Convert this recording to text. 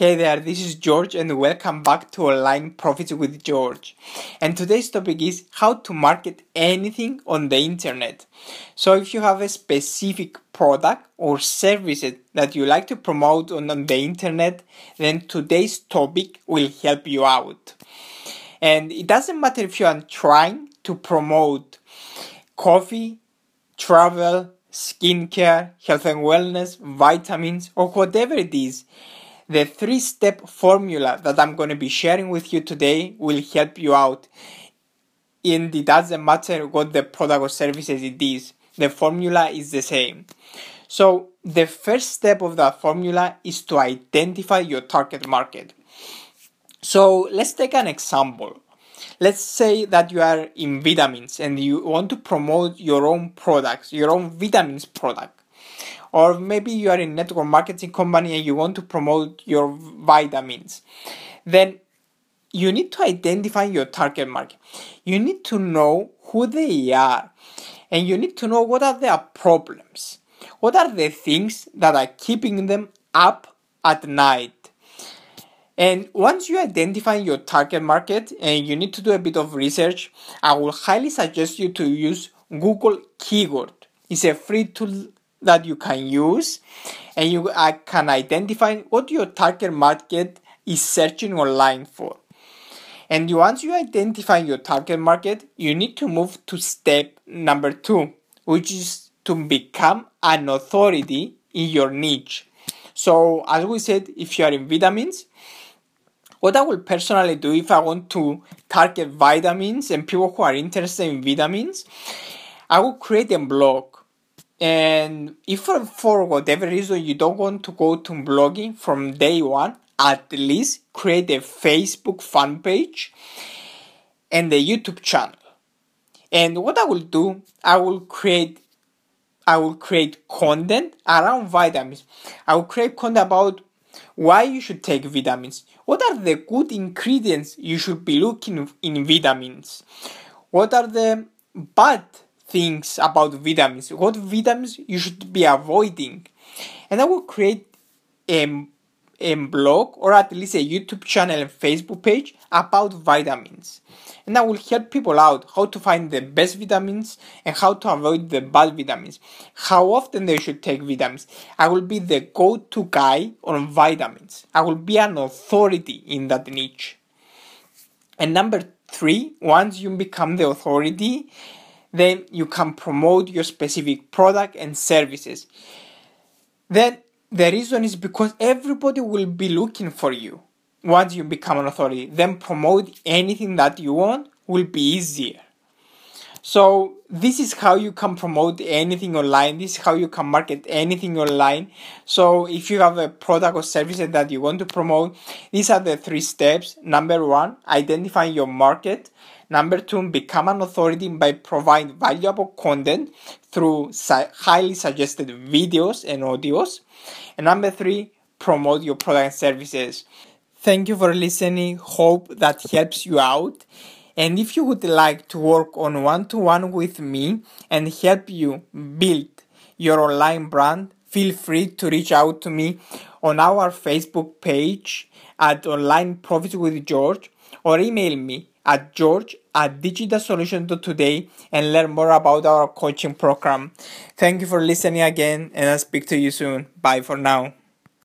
Hey there, this is George and welcome back to Online Profits with George. And today's topic is how to market anything on the internet. So if you have a specific product or services that you like to promote on, on the internet, then today's topic will help you out. And it doesn't matter if you are trying to promote coffee, travel, skincare, health and wellness, vitamins, or whatever it is the three step formula that I'm going to be sharing with you today will help you out. And it doesn't matter what the product or services it is, the formula is the same. So, the first step of that formula is to identify your target market. So, let's take an example. Let's say that you are in vitamins and you want to promote your own products, your own vitamins product or maybe you are in network marketing company and you want to promote your vitamins then you need to identify your target market. You need to know who they are and you need to know what are their problems. What are the things that are keeping them up at night? And once you identify your target market and you need to do a bit of research i will highly suggest you to use google keyword. It's a free tool that you can use and you can identify what your target market is searching online for. And once you identify your target market, you need to move to step number two, which is to become an authority in your niche. So, as we said, if you are in vitamins, what I will personally do if I want to target vitamins and people who are interested in vitamins, I will create a blog and if for, whatever reason you don't want to go to blogging from day one, at least create a Facebook fan page and a YouTube channel. And what I will do, I will create I will create content around vitamins. I will create content about why you should take vitamins. What are the good ingredients you should be looking in vitamins? What are the bad things about vitamins, what vitamins you should be avoiding. And I will create a, a blog or at least a YouTube channel and Facebook page about vitamins. And I will help people out how to find the best vitamins and how to avoid the bad vitamins, how often they should take vitamins. I will be the go to guy on vitamins. I will be an authority in that niche. And number three, once you become the authority, then you can promote your specific product and services. Then the reason is because everybody will be looking for you once you become an authority. Then promote anything that you want will be easier. So this is how you can promote anything online. This is how you can market anything online. So if you have a product or service that you want to promote, these are the three steps. Number one, identify your market. Number two, become an authority by providing valuable content through highly suggested videos and audios. And number three, promote your product and services. Thank you for listening. Hope that helps you out. And if you would like to work on one to one with me and help you build your online brand, feel free to reach out to me on our Facebook page at Online Profits with George or email me at george at digitalsolution.today and learn more about our coaching program. Thank you for listening again and I'll speak to you soon. Bye for now.